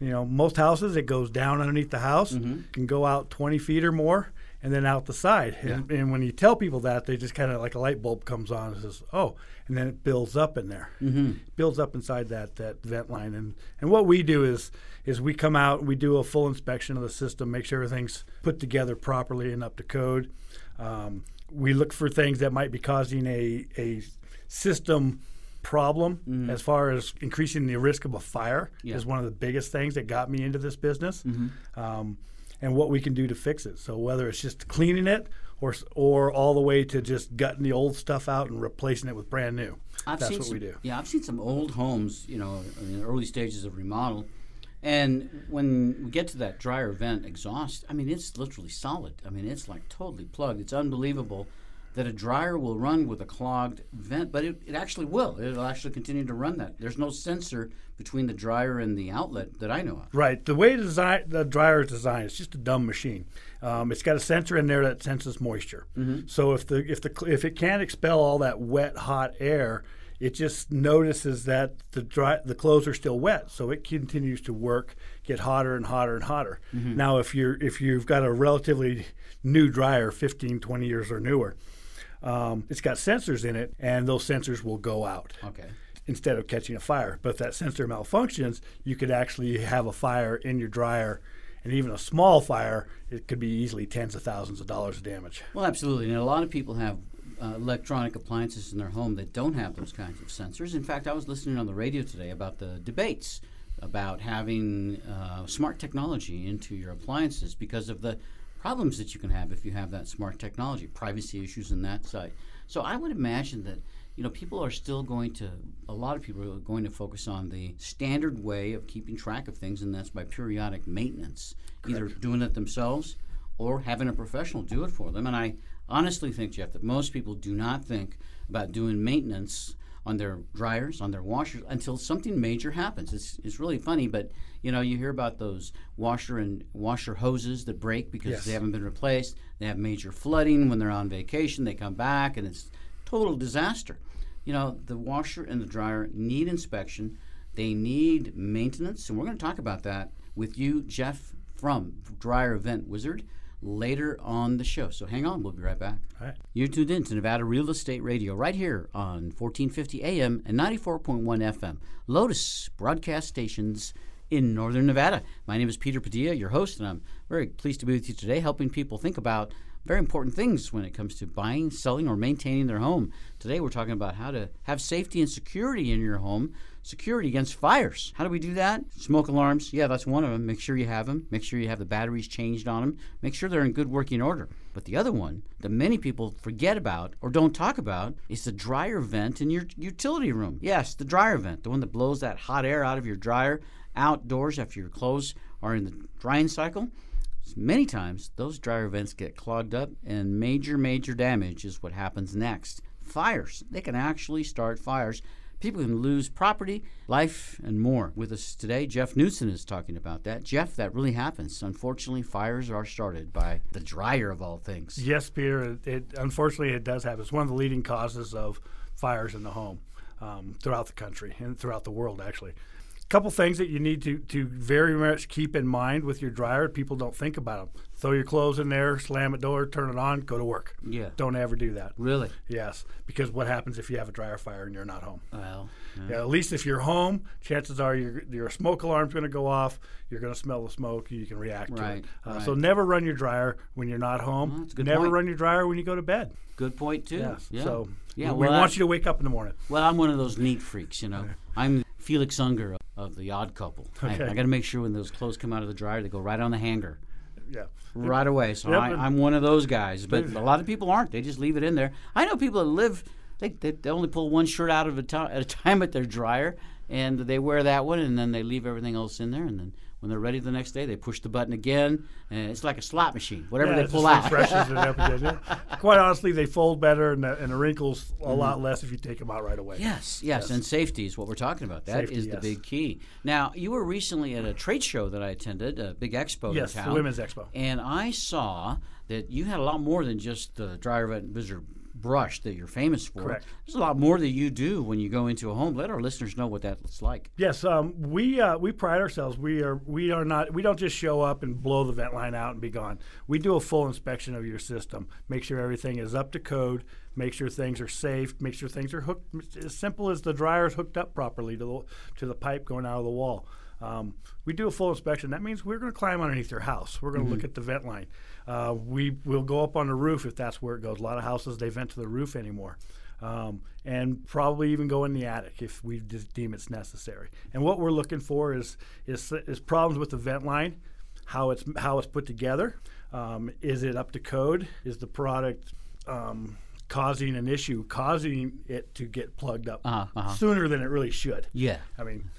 You know, most houses it goes down underneath the house, can go out 20 feet or more, and then out the side. And, and when you tell people that, they just kind of like a light bulb comes on and says, "Oh," and then it builds up in there, mm-hmm. builds up inside that that vent line. And and what we do is is we come out, we do a full inspection of the system, make sure everything's put together properly and up to code. Um, we look for things that might be causing a a system problem as far as increasing the risk of a fire Yeah. is one of the biggest things that got me into this business um, and what we can do to fix it so whether it's just cleaning it or or all the way to just gutting the old stuff out and replacing it with brand new I've that's what some, we do Yeah, I've seen some old homes, you know, in the early stages of remodel. And when we get to that dryer vent exhaust, I mean, it's literally solid. I mean, it's like totally plugged. It's unbelievable that a dryer will run with a clogged vent, but it, it actually will. It'll actually continue to run that. There's no sensor between the dryer and the outlet that I know of. Right. The way design, the dryer is designed, it's just a dumb machine. Um, it's got a sensor in there that senses moisture. So if the if the if it can't expel all that wet hot air, it just notices that the dry the clothes are still wet, so it continues to work, get hotter and hotter and hotter. Now, if you're if you've got a relatively new dryer, 15, 20 years or newer, um, it's got sensors in it, and those sensors will go out Okay. instead of catching a fire. But if that sensor malfunctions, you could actually have a fire in your dryer, and even a small fire, it could be easily tens of thousands of dollars of damage. Well, absolutely. And a lot of people have uh, electronic appliances in their home that don't have those kinds of sensors. In fact, I was listening on the radio today about the debates about having uh, smart technology into your appliances because of the problems that you can have if you have that smart technology, privacy issues and that side. So I would imagine that you know people are still going to a lot of people are going to focus on the standard way of keeping track of things and that's by periodic maintenance. Either doing it themselves or having a professional do it for them. And i honestly think jeff that most people do not think about doing maintenance on their dryers on their washers until something major happens. It's, it's really funny but you know you hear about those washer and washer hoses that break because Yes. they haven't been replaced. They have major flooding when they're on vacation. They come back and it's total disaster you know, the washer and the dryer need inspection. They need maintenance, and we're going to talk about that with you, Jeff, from Dryer Vent Wizard, later on the show. So hang on, we'll be right back. All right. You're tuned in to Nevada Real Estate Radio right here on 1450 AM and 94.1 FM, Lotus broadcast stations in Northern Nevada. My name is Peter Padilla, your host, and I'm very pleased to be with you today, helping people think about very important things when it comes to buying, selling, or maintaining their home. Today, we're talking about how to have safety and security in your home, security against fires. How do we do that? Smoke alarms, yeah, that's one of them. Make sure you have them. Make sure you have the batteries changed on them. Make sure they're in good working order. But the other one that many people forget about or don't talk about is the dryer vent in your utility room. Yes, the dryer vent, the one that blows that hot air out of your dryer outdoors after your clothes are in the drying cycle. Many times, those dryer vents get clogged up, and major, major damage is what happens next. Fires. They can actually start fires. People can lose property, life, and more. With us today, Jeff Newson is talking about that. Jeff, that really happens. Unfortunately, fires are started by the dryer of all things. Yes, Peter. It, unfortunately it does happen. It's one of the leading causes of fires in the home um, throughout the country and throughout the world, actually. A couple things that you need to, to very much keep in mind with your dryer. People don't think about them. Throw your clothes in there, slam the door, turn it on, go to work. Yeah. Don't ever do that. Really? Yes, because what happens if you have a dryer fire and you're not home? Well, Yeah, at least if you're home, chances are your your smoke alarm's going to go off. You're going to smell the smoke. You can react to it. Uh, right. So never run your dryer when you're not home. Well, that's a good never point. run your dryer when you go to bed. good point, too. Yes. Yeah. So yeah, we, we want I- you to wake up in the morning. Well, I'm one of those neat freaks, you know. I'm Felix Unger of the Odd Couple. I, Okay. I got to make sure when those clothes come out of the dryer, they go right on the hanger Yeah. right away. So Yep, I, I'm one of those guys. But a lot of people aren't. They just leave it in there. I know people that live. They, they, they only pull one shirt out of a to- at a time at their dryer, and they wear that one, and then they leave everything else in there, and then. When they're ready the next day, they push the button again, and it's like a slot machine. Whatever Yeah, they pull out. refreshes it up again. Quite honestly, they fold better and the, and the wrinkles a Mm-hmm. lot less if you take them out right away. Yes, yes, and safety is what we're talking about. That is Safety, the yes. big key. Now, you were recently at a trade show that I attended, a big expo Yes, in the. Women's Expo. And I saw that you had a lot more than just the dryer vent Wizard brush that you're famous for. Correct. There's a lot more that you do when you go into a home. Let our listeners know what that's like. Yes, um, we uh, we pride ourselves. We are we are not we don't just show up and blow the vent line out and be gone. We do a full inspection of your system, make sure everything is up to code, make sure things are safe, make sure things are hooked. As simple as the dryer is hooked up properly to the to the pipe going out of the wall. Um, we do a full inspection. That means we're going to climb underneath your house. We're going to look at the vent line. Uh, we will go up on the roof if that's where it goes. A lot of houses they vent to the roof anymore, um, and probably even go in the attic if we deem it's necessary. And what we're looking for is is, is problems with the vent line, how it's how it's put together. Um, is it up to code? Is the product um, causing an issue, causing it to get plugged up Uh-huh, uh-huh. sooner than it really should? Yeah. I mean,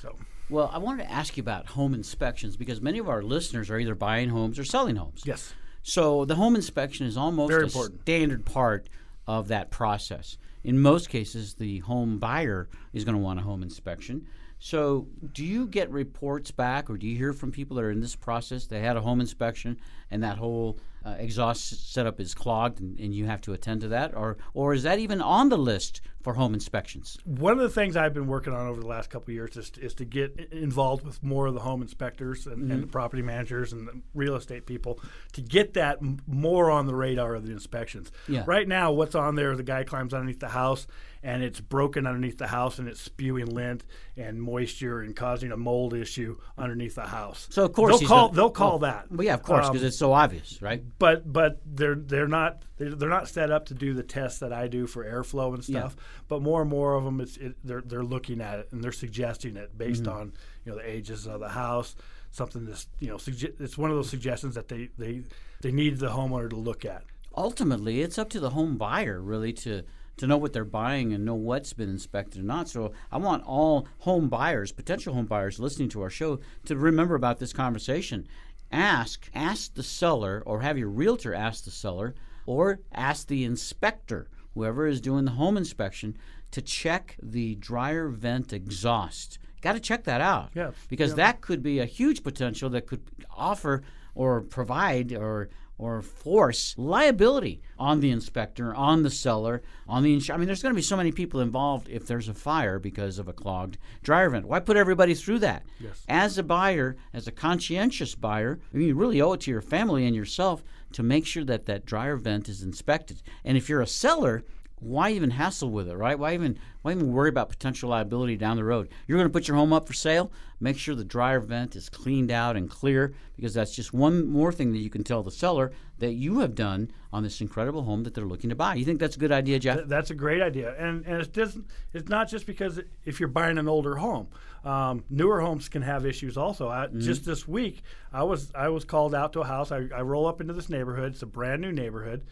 so. Well, I wanted to ask you about home inspections because many of our listeners are either buying homes or selling homes. Yes. So the home inspection is almost Very a important. standard part of that process. In most cases, the home buyer is going to want a home inspection. So, do you get reports back, or do you hear from people that are in this process? They had a home inspection, and that whole uh, exhaust setup is clogged, and, and you have to attend to that, or or is that even on the list for home inspections? One of the things I've been working on over the last couple of years is, is to get involved with more of the home inspectors and, and the property managers and the real estate people to get that m- more on the radar of the inspections. Yeah. Right now, what's on there, the guy climbs underneath the house and it's broken underneath the house and it's spewing lint and moisture and causing a mold issue underneath the house. So of course they'll call gonna- they'll call well, that. Well, yeah, of course, Um, because it's so obvious, right? but but they're they're not they're, they're not set up to do the tests that I do for airflow and Yeah. stuff. But more and more of them, it's it, they're they're looking at it and they're suggesting it based Mm-hmm. on you know the ages of the house, something that's you know sugge- it's one of those suggestions that they they they need the homeowner to look at. ultimately it's up to the home buyer really to to know what they're buying and know what's been inspected or not. So I want all home buyers, potential home buyers listening to our show to remember about this conversation. Ask ask the seller or have your realtor ask the seller or ask the inspector, whoever is doing the home inspection, to check the dryer vent exhaust. Got to check that out. Yeah. Because that could be a huge potential that could offer or provide or or force liability on the inspector, on the seller, on the insurance. I mean, there's going to be so many people involved if there's a fire because of a clogged dryer vent. Why put everybody through that? Yes. As a buyer, as a conscientious buyer, I mean, you really owe it to your family and yourself to make sure that that dryer vent is inspected. And if you're a seller, why even hassle with it, right? Why even why even worry about potential liability down the road? You're going to put your home up for sale. Make sure the dryer vent is cleaned out and clear because that's just one more thing that you can tell the seller that you have done on this incredible home that they're looking to buy. You think that's a good idea, Jeff? That's a great idea, and and it doesn't. It's not just because if you're buying an older home, um, newer homes can have issues also. I, Just this week, I was I was called out to a house. I, I roll up into this neighborhood. It's a brand new neighborhood.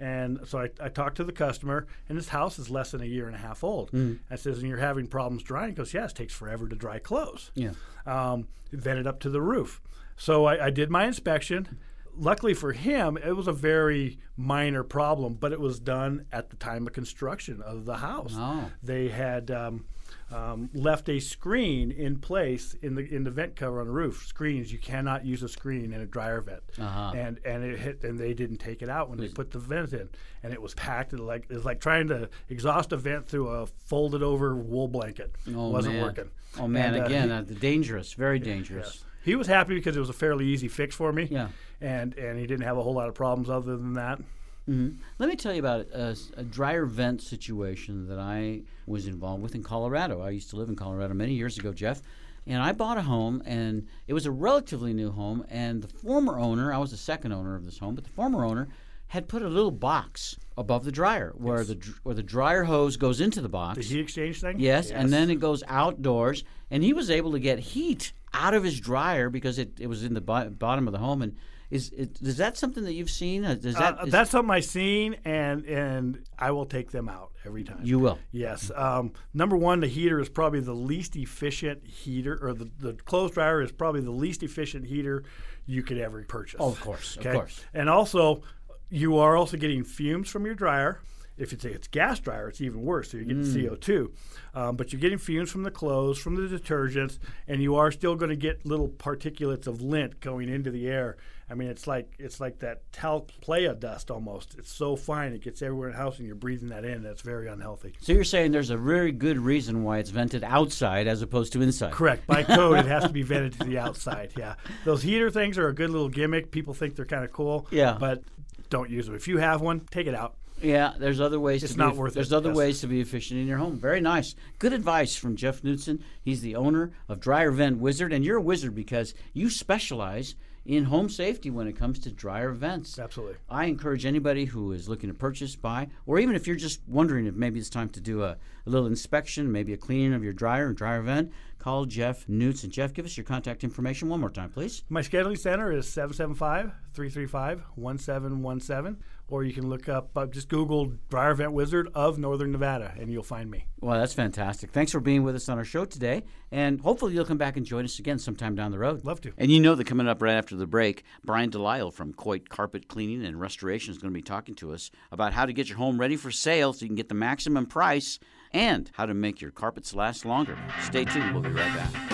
And so I, I talked to the customer, and this house is less than a year and a half old. I says, and you're having problems drying? He goes, yes, it takes forever to dry clothes. Yeah. Um, vented up to the roof. So I, I did my inspection. Luckily for him, it was a very minor problem, but it was done at the time of construction of the house. Oh. They had um, um, left a screen in place in the in the vent cover on the roof. Screens you cannot use a screen in a dryer vent, Uh-huh. and and it hit and they didn't take it out when they put the vent in, and it was packed. It like it was like trying to exhaust a vent through a folded over wool blanket. Oh, wasn't man. working. Oh man, And, uh, again, uh, dangerous, very dangerous. Yes. He was happy because it was a fairly easy fix for me. Yeah. And and he didn't have a whole lot of problems other than that. Mm-hmm. Let me tell you about a dryer vent situation that I was involved with in Colorado. I used to live in Colorado many years ago, Jeff. And I bought a home, and it was a relatively new home. And the former owner, I was the second owner of this home, but the former owner had put a little box above the dryer where the where the dryer hose goes into the box. The heat exchange thing. Yes, and then it goes outdoors, and he was able to get heat out of his dryer because it, it was in the bo- bottom of the home. And is is that something that you've seen? Uh, that Uh, is- that's something I've seen, and and I will take them out every time. you will? Yes. Um, number one, the heater is probably the least efficient heater, or the, the clothes dryer is probably the least efficient heater you could ever purchase. Oh, of course, of course. And also, you are also getting fumes from your dryer, if it's it's gas dryer, it's even worse. So you're getting Mm. CO2, um, but you're getting fumes from the clothes, from the detergents, and you are still going to get little particulates of lint going into the air. I mean, it's like it's like that talc playa dust almost. It's so fine, it gets everywhere in the house, and you're breathing that in. That's very unhealthy. So you're saying there's a very good reason why it's vented outside as opposed to inside. Correct. By code, it has to be vented to the outside. Yeah, those heater things are a good little gimmick. People think they're kind of cool. Yeah. but don't use them. If you have one, take it out. Yeah, there's other ways. It's to not be, worth There's it, other yes. ways to be efficient in your home. Very nice. Good advice from Jeff Knudsen. He's the owner of Dryer Vent Wizard, and you're a wizard because you specialize in home safety when it comes to dryer vents. Absolutely. I encourage anybody who is looking to purchase, buy, or even if you're just wondering if maybe it's time to do a, a little inspection, maybe a cleaning of your dryer and dryer vent, call Jeff Newts. And Jeff, give us your contact information one more time, please. My scheduling center is 775 335 1717, or you can look up, uh, just Google Dryer Vent Wizard of Northern Nevada, and you'll find me. Well, that's fantastic. Thanks for being with us on our show today. And hopefully you'll come back and join us again sometime down the road. Love to. And you know that coming up right after the break, Brian Delisle from Coit Carpet Cleaning and Restoration is going to be talking to us about how to get your home ready for sale so you can get the maximum price and how to make your carpets last longer. Stay tuned. We'll be right back.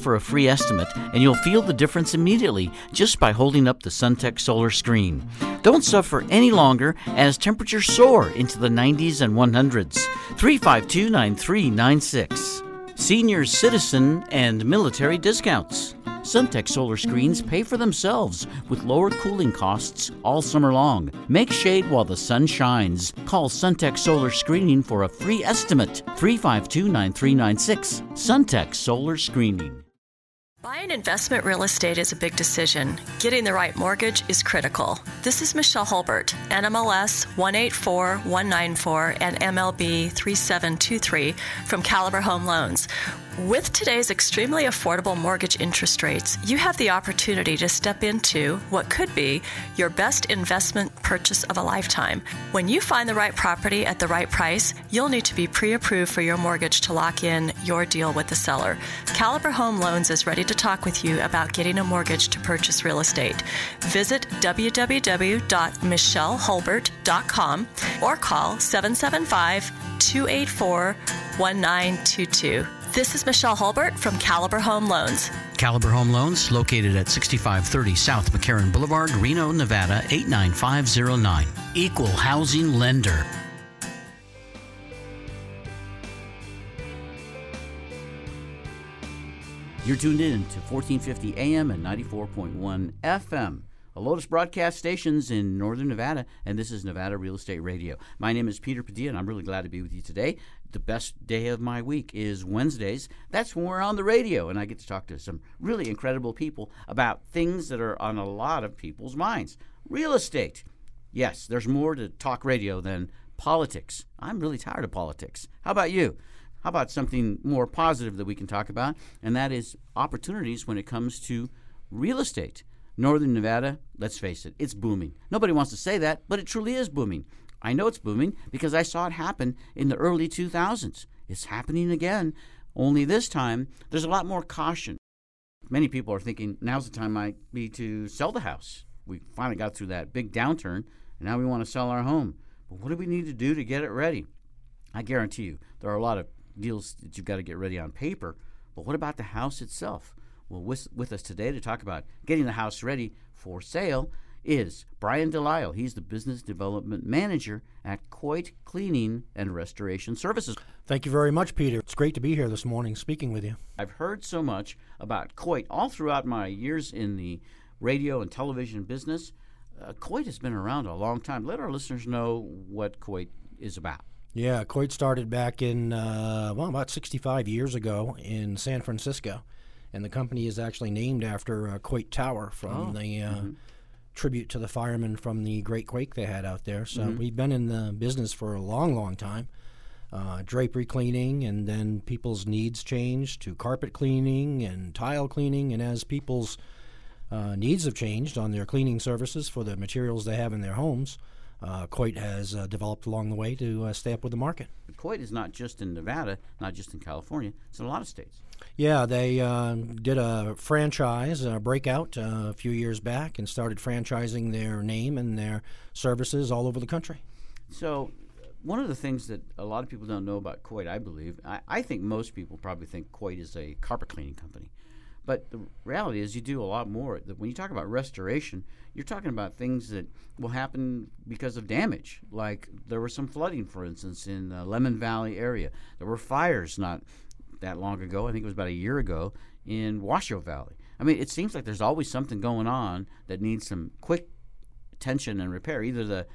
for a free estimate, and you'll feel the difference immediately just by holding up the Suntech solar screen. Don't suffer any longer as temperatures soar into the 90s and 100s. 352 9396. Senior citizen and military discounts. Suntech solar screens pay for themselves with lower cooling costs all summer long. Make shade while the sun shines. Call Suntech Solar Screening for a free estimate. 352 9396. Suntech Solar Screening. Buying investment real estate is a big decision. Getting the right mortgage is critical. This is Michelle Holbert, NMLS 184194 and MLB 3723 from Caliber Home Loans. With today's extremely affordable mortgage interest rates, you have the opportunity to step into what could be your best investment purchase of a lifetime. When you find the right property at the right price, you'll need to be pre approved for your mortgage to lock in your deal with the seller. Caliber Home Loans is ready to talk with you about getting a mortgage to purchase real estate. Visit www.michelleholbert.com or call 775 284 1922. This is Michelle Holbert from Caliber Home Loans. Caliber Home Loans, located at 6530 South McCarran Boulevard, Reno, Nevada 89509. Equal housing lender. You're tuned in to 1450 AM and 94.1 FM. A Lotus broadcast stations in Northern Nevada, and this is Nevada Real Estate Radio. My name is Peter Padilla, and I'm really glad to be with you today. The best day of my week is Wednesdays. That's when we're on the radio, and I get to talk to some really incredible people about things that are on a lot of people's minds. Real estate. Yes, there's more to talk radio than politics. I'm really tired of politics. How about you? How about something more positive that we can talk about? And that is opportunities when it comes to real estate. Northern Nevada, let's face it, it's booming. Nobody wants to say that, but it truly is booming. I know it's booming because I saw it happen in the early 2000s. It's happening again, only this time there's a lot more caution. Many people are thinking now's the time might be to sell the house. We finally got through that big downturn, and now we want to sell our home. But what do we need to do to get it ready? I guarantee you, there are a lot of deals that you've got to get ready on paper. But what about the house itself? Well, with, with us today to talk about getting the house ready for sale is Brian Delisle. He's the Business Development Manager at Coit Cleaning and Restoration Services. Thank you very much, Peter. It's great to be here this morning speaking with you. I've heard so much about Coit all throughout my years in the radio and television business. Uh, Coit has been around a long time. Let our listeners know what Coit is about. Yeah, Coit started back in, uh, well, about 65 years ago in San Francisco. And the company is actually named after uh, Coit Tower from Oh, the uh, tribute to the firemen from the great quake they had out there. So Mhm. we've been in the business for a long, long time. Uh, drapery cleaning, and then people's needs changed to carpet cleaning and tile cleaning. And as people's uh, needs have changed on their cleaning services for the materials they have in their homes, uh, Coit has uh, developed along the way to uh, stay up with the market. Coit is not just in Nevada, not just in California. It's in a lot of states. Yeah, they uh, did a franchise, a breakout uh, a few years back, and started franchising their name and their services all over the country. So, one of the things that a lot of people don't know about Coit, I believe, I, I think most people probably think Coit is a carpet cleaning company. But the reality is, you do a lot more. When you talk about restoration, you're talking about things that will happen because of damage. Like there was some flooding, for instance, in the Lemmon Valley area. There were fires not that long ago. I think it was about a year ago in Washoe Valley. I mean, it seems like there's always something going on that needs some quick attention and repair. Either the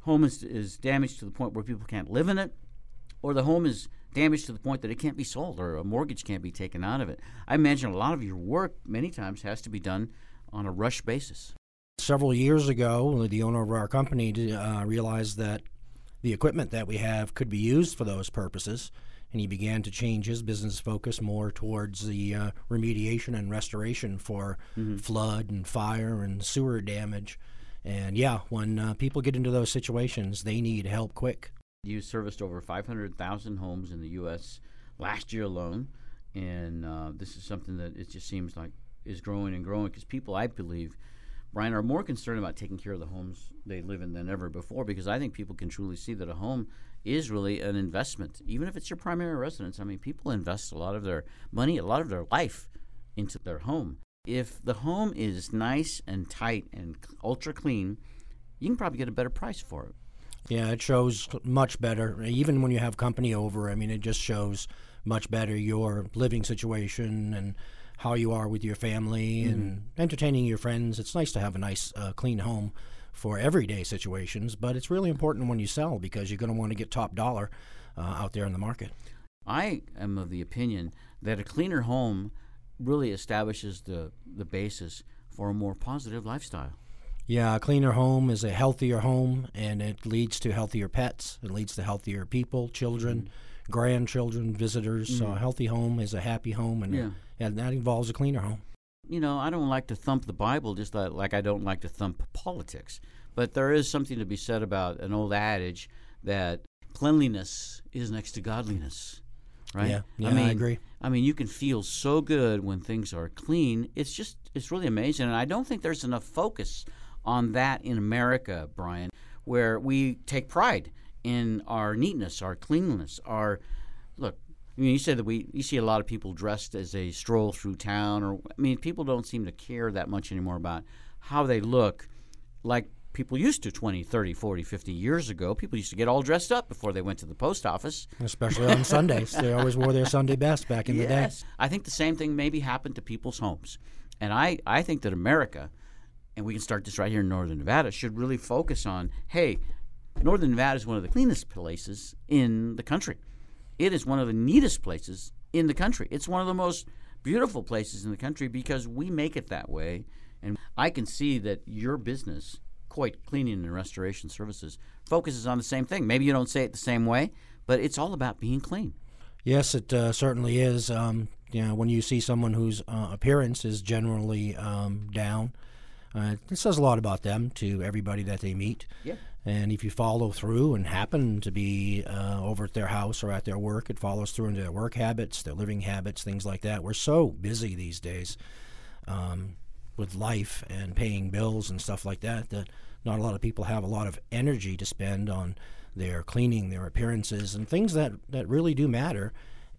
home is, is damaged to the point where people can't live in it, or the home is damaged to the point that it can't be sold or a mortgage can't be taken out of it. I imagine a lot of your work many times has to be done on a rush basis. Several years ago, the owner of our company uh, realized that the equipment that we have could be used for those purposes, and he began to change his business focus more towards the uh, remediation and restoration for Mm-hmm. flood and fire and sewer damage. And yeah, when uh, people get into those situations, they need help quick. You serviced over 500,000 homes in the U.S. last year alone, and uh, this is something that it just seems like is growing and growing because people, I believe, Brian, are more concerned about taking care of the homes they live in than ever before because I think people can truly see that a home is really an investment, even if it's your primary residence. I mean, people invest a lot of their money, a lot of their life into their home. If the home is nice and tight and ultra clean, you can probably get a better price for it. Yeah, it shows much better. Even when you have company over, I mean, it just shows much better your living situation and how you are with your family and entertaining your friends. It's nice to have a nice, uh, clean home for everyday situations, but it's really important when you sell because you're going to want to get top dollar uh, out there in the market. I am of the opinion that a cleaner home really establishes the, the basis for a more positive lifestyle. Yeah, a cleaner home is a healthier home, and it leads to healthier pets. It leads to healthier people, children, mm-hmm. grandchildren, visitors. So mm. a healthy home is a happy home, and, Yeah. and that involves a cleaner home. You know, I don't like to thump the Bible just like, like I don't like to thump politics. But there is something to be said about an old adage that cleanliness is next to godliness. Right? Yeah, yeah, I agree. I mean, you can feel so good when things are clean. It's just, it's really amazing. And I don't think there's enough focus on that in America, Brian, where we take pride in our neatness, our cleanliness, our look. I mean, you said that we you see a lot of people dressed as they stroll through town, or I mean, people don't seem to care that much anymore about how they look, like people used to 20, 30, 40, 50 years ago. People used to get all dressed up before they went to the post office. Especially on Sundays. They always wore their Sunday best back in the day. I think the same thing maybe happened to people's homes. And I, I think that America, and we can start this right here in Northern Nevada, should really focus on hey, Northern Nevada is one of the cleanest places in the country. It is one of the neatest places in the country. It's one of the most beautiful places in the country because we make it that way. And I can see that your business, Coit Cleaning and Restoration Services, focuses on the same thing. Maybe you don't say it the same way, but it's all about being clean. Yes, it uh, certainly is. Um, you know, when you see someone whose uh, appearance is generally um, down, uh, it says a lot about them to everybody that they meet. Yeah. And if you follow through and happen to be uh, over at their house or at their work, it follows through into their work habits, their living habits, things like that. We're so busy these days um, with life and paying bills and stuff like that that not a lot of people have a lot of energy to spend on their cleaning, their appearances, and things that, that really do matter.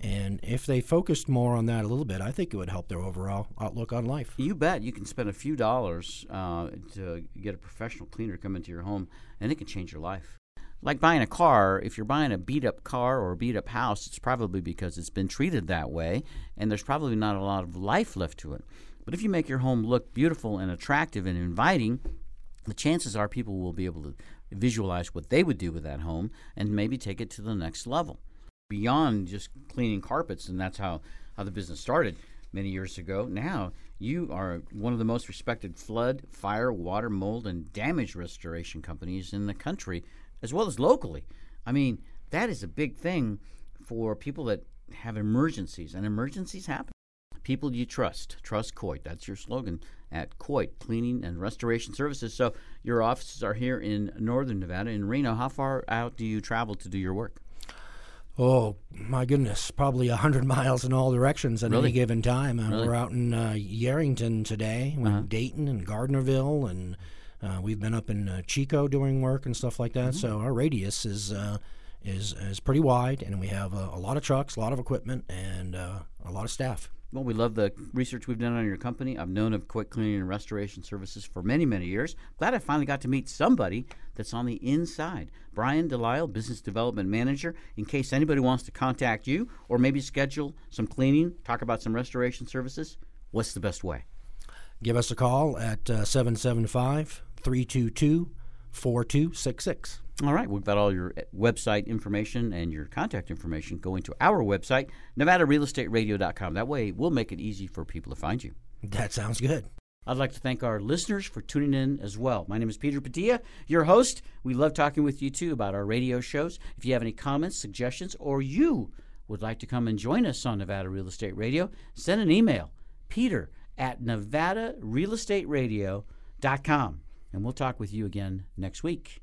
And if they focused more on that a little bit, I think it would help their overall outlook on life. You bet. You can spend a few dollars uh, to get a professional cleaner come into your home, and it can change your life. Like buying a car, if you're buying a beat up car or a beat up house, it's probably because it's been treated that way, and there's probably not a lot of life left to it. But if you make your home look beautiful and attractive and inviting, the chances are people will be able to visualize what they would do with that home and maybe take it to the next level. Beyond just cleaning carpets, and that's how, how the business started. many years ago. Now you are one of the most respected flood, fire, water, mold, and damage restoration companies in the country, as well as locally. I mean, that is a big thing for people that have emergencies, and emergencies happen. People you trust. Trust Coit. That's your slogan at Coit Cleaning and Restoration Services. So your offices are here in Northern Nevada, in Reno. How far out do you travel to do your work? Oh my goodness, probably a hundred miles in all directions at Really? any given time. Uh, Really? We're out in uh, Yerington today, Uh-huh. Dayton and Gardnerville, and uh, we've been up in uh, Chico doing work and stuff like that. Mm-hmm. So our radius is uh, is is pretty wide, and we have uh, a lot of trucks, a lot of equipment, and uh, a lot of staff. Well, we love the research we've done on your company. I've known of Coit Cleaning and Restoration Services for many, many years. Glad I finally got to meet somebody that's on the inside. Brian Delisle, Business Development Manager. In case anybody wants to contact you or maybe schedule some cleaning, talk about some restoration services, what's the best way? Give us a call at uh, 775 322 4266. All right, we've got all your uh, website information and your contact information going to our website, NevadaRealEstateRadio.com. That way, we'll make it easy for people to find you. That sounds good. I'd like to thank our listeners for tuning in as well. My name is Peter Padilla, your host. We love talking with you too about our radio shows. If you have any comments, suggestions, or you would like to come and join us on Nevada Real Estate Radio, send an email, peter at nevadarealestateradio.com. And we'll talk with you again next week.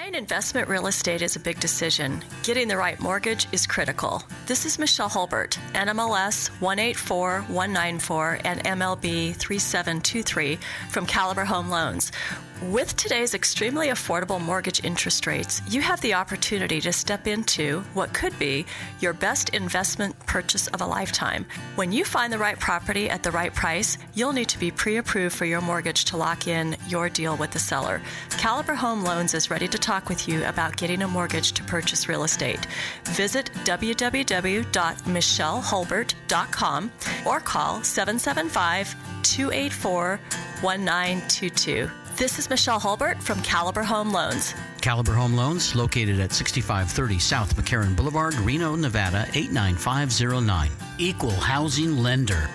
Buying investment real estate is a big decision. Getting the right mortgage is critical. This is Michelle Holbert, NMLS 184194 and MLB 3723 from Caliber Home Loans. With today's extremely affordable mortgage interest rates, you have the opportunity to step into what could be your best investment purchase of a lifetime. When you find the right property at the right price, you'll need to be pre approved for your mortgage to lock in your deal with the seller. Caliber Home Loans is ready to talk with you about getting a mortgage to purchase real estate. Visit www.michelleholbert.com or call 775 284 1922. This is Michelle Holbert from Caliber Home Loans. Caliber Home Loans, located at 6530 South McCarran Boulevard, Reno, Nevada 89509. Equal housing lender.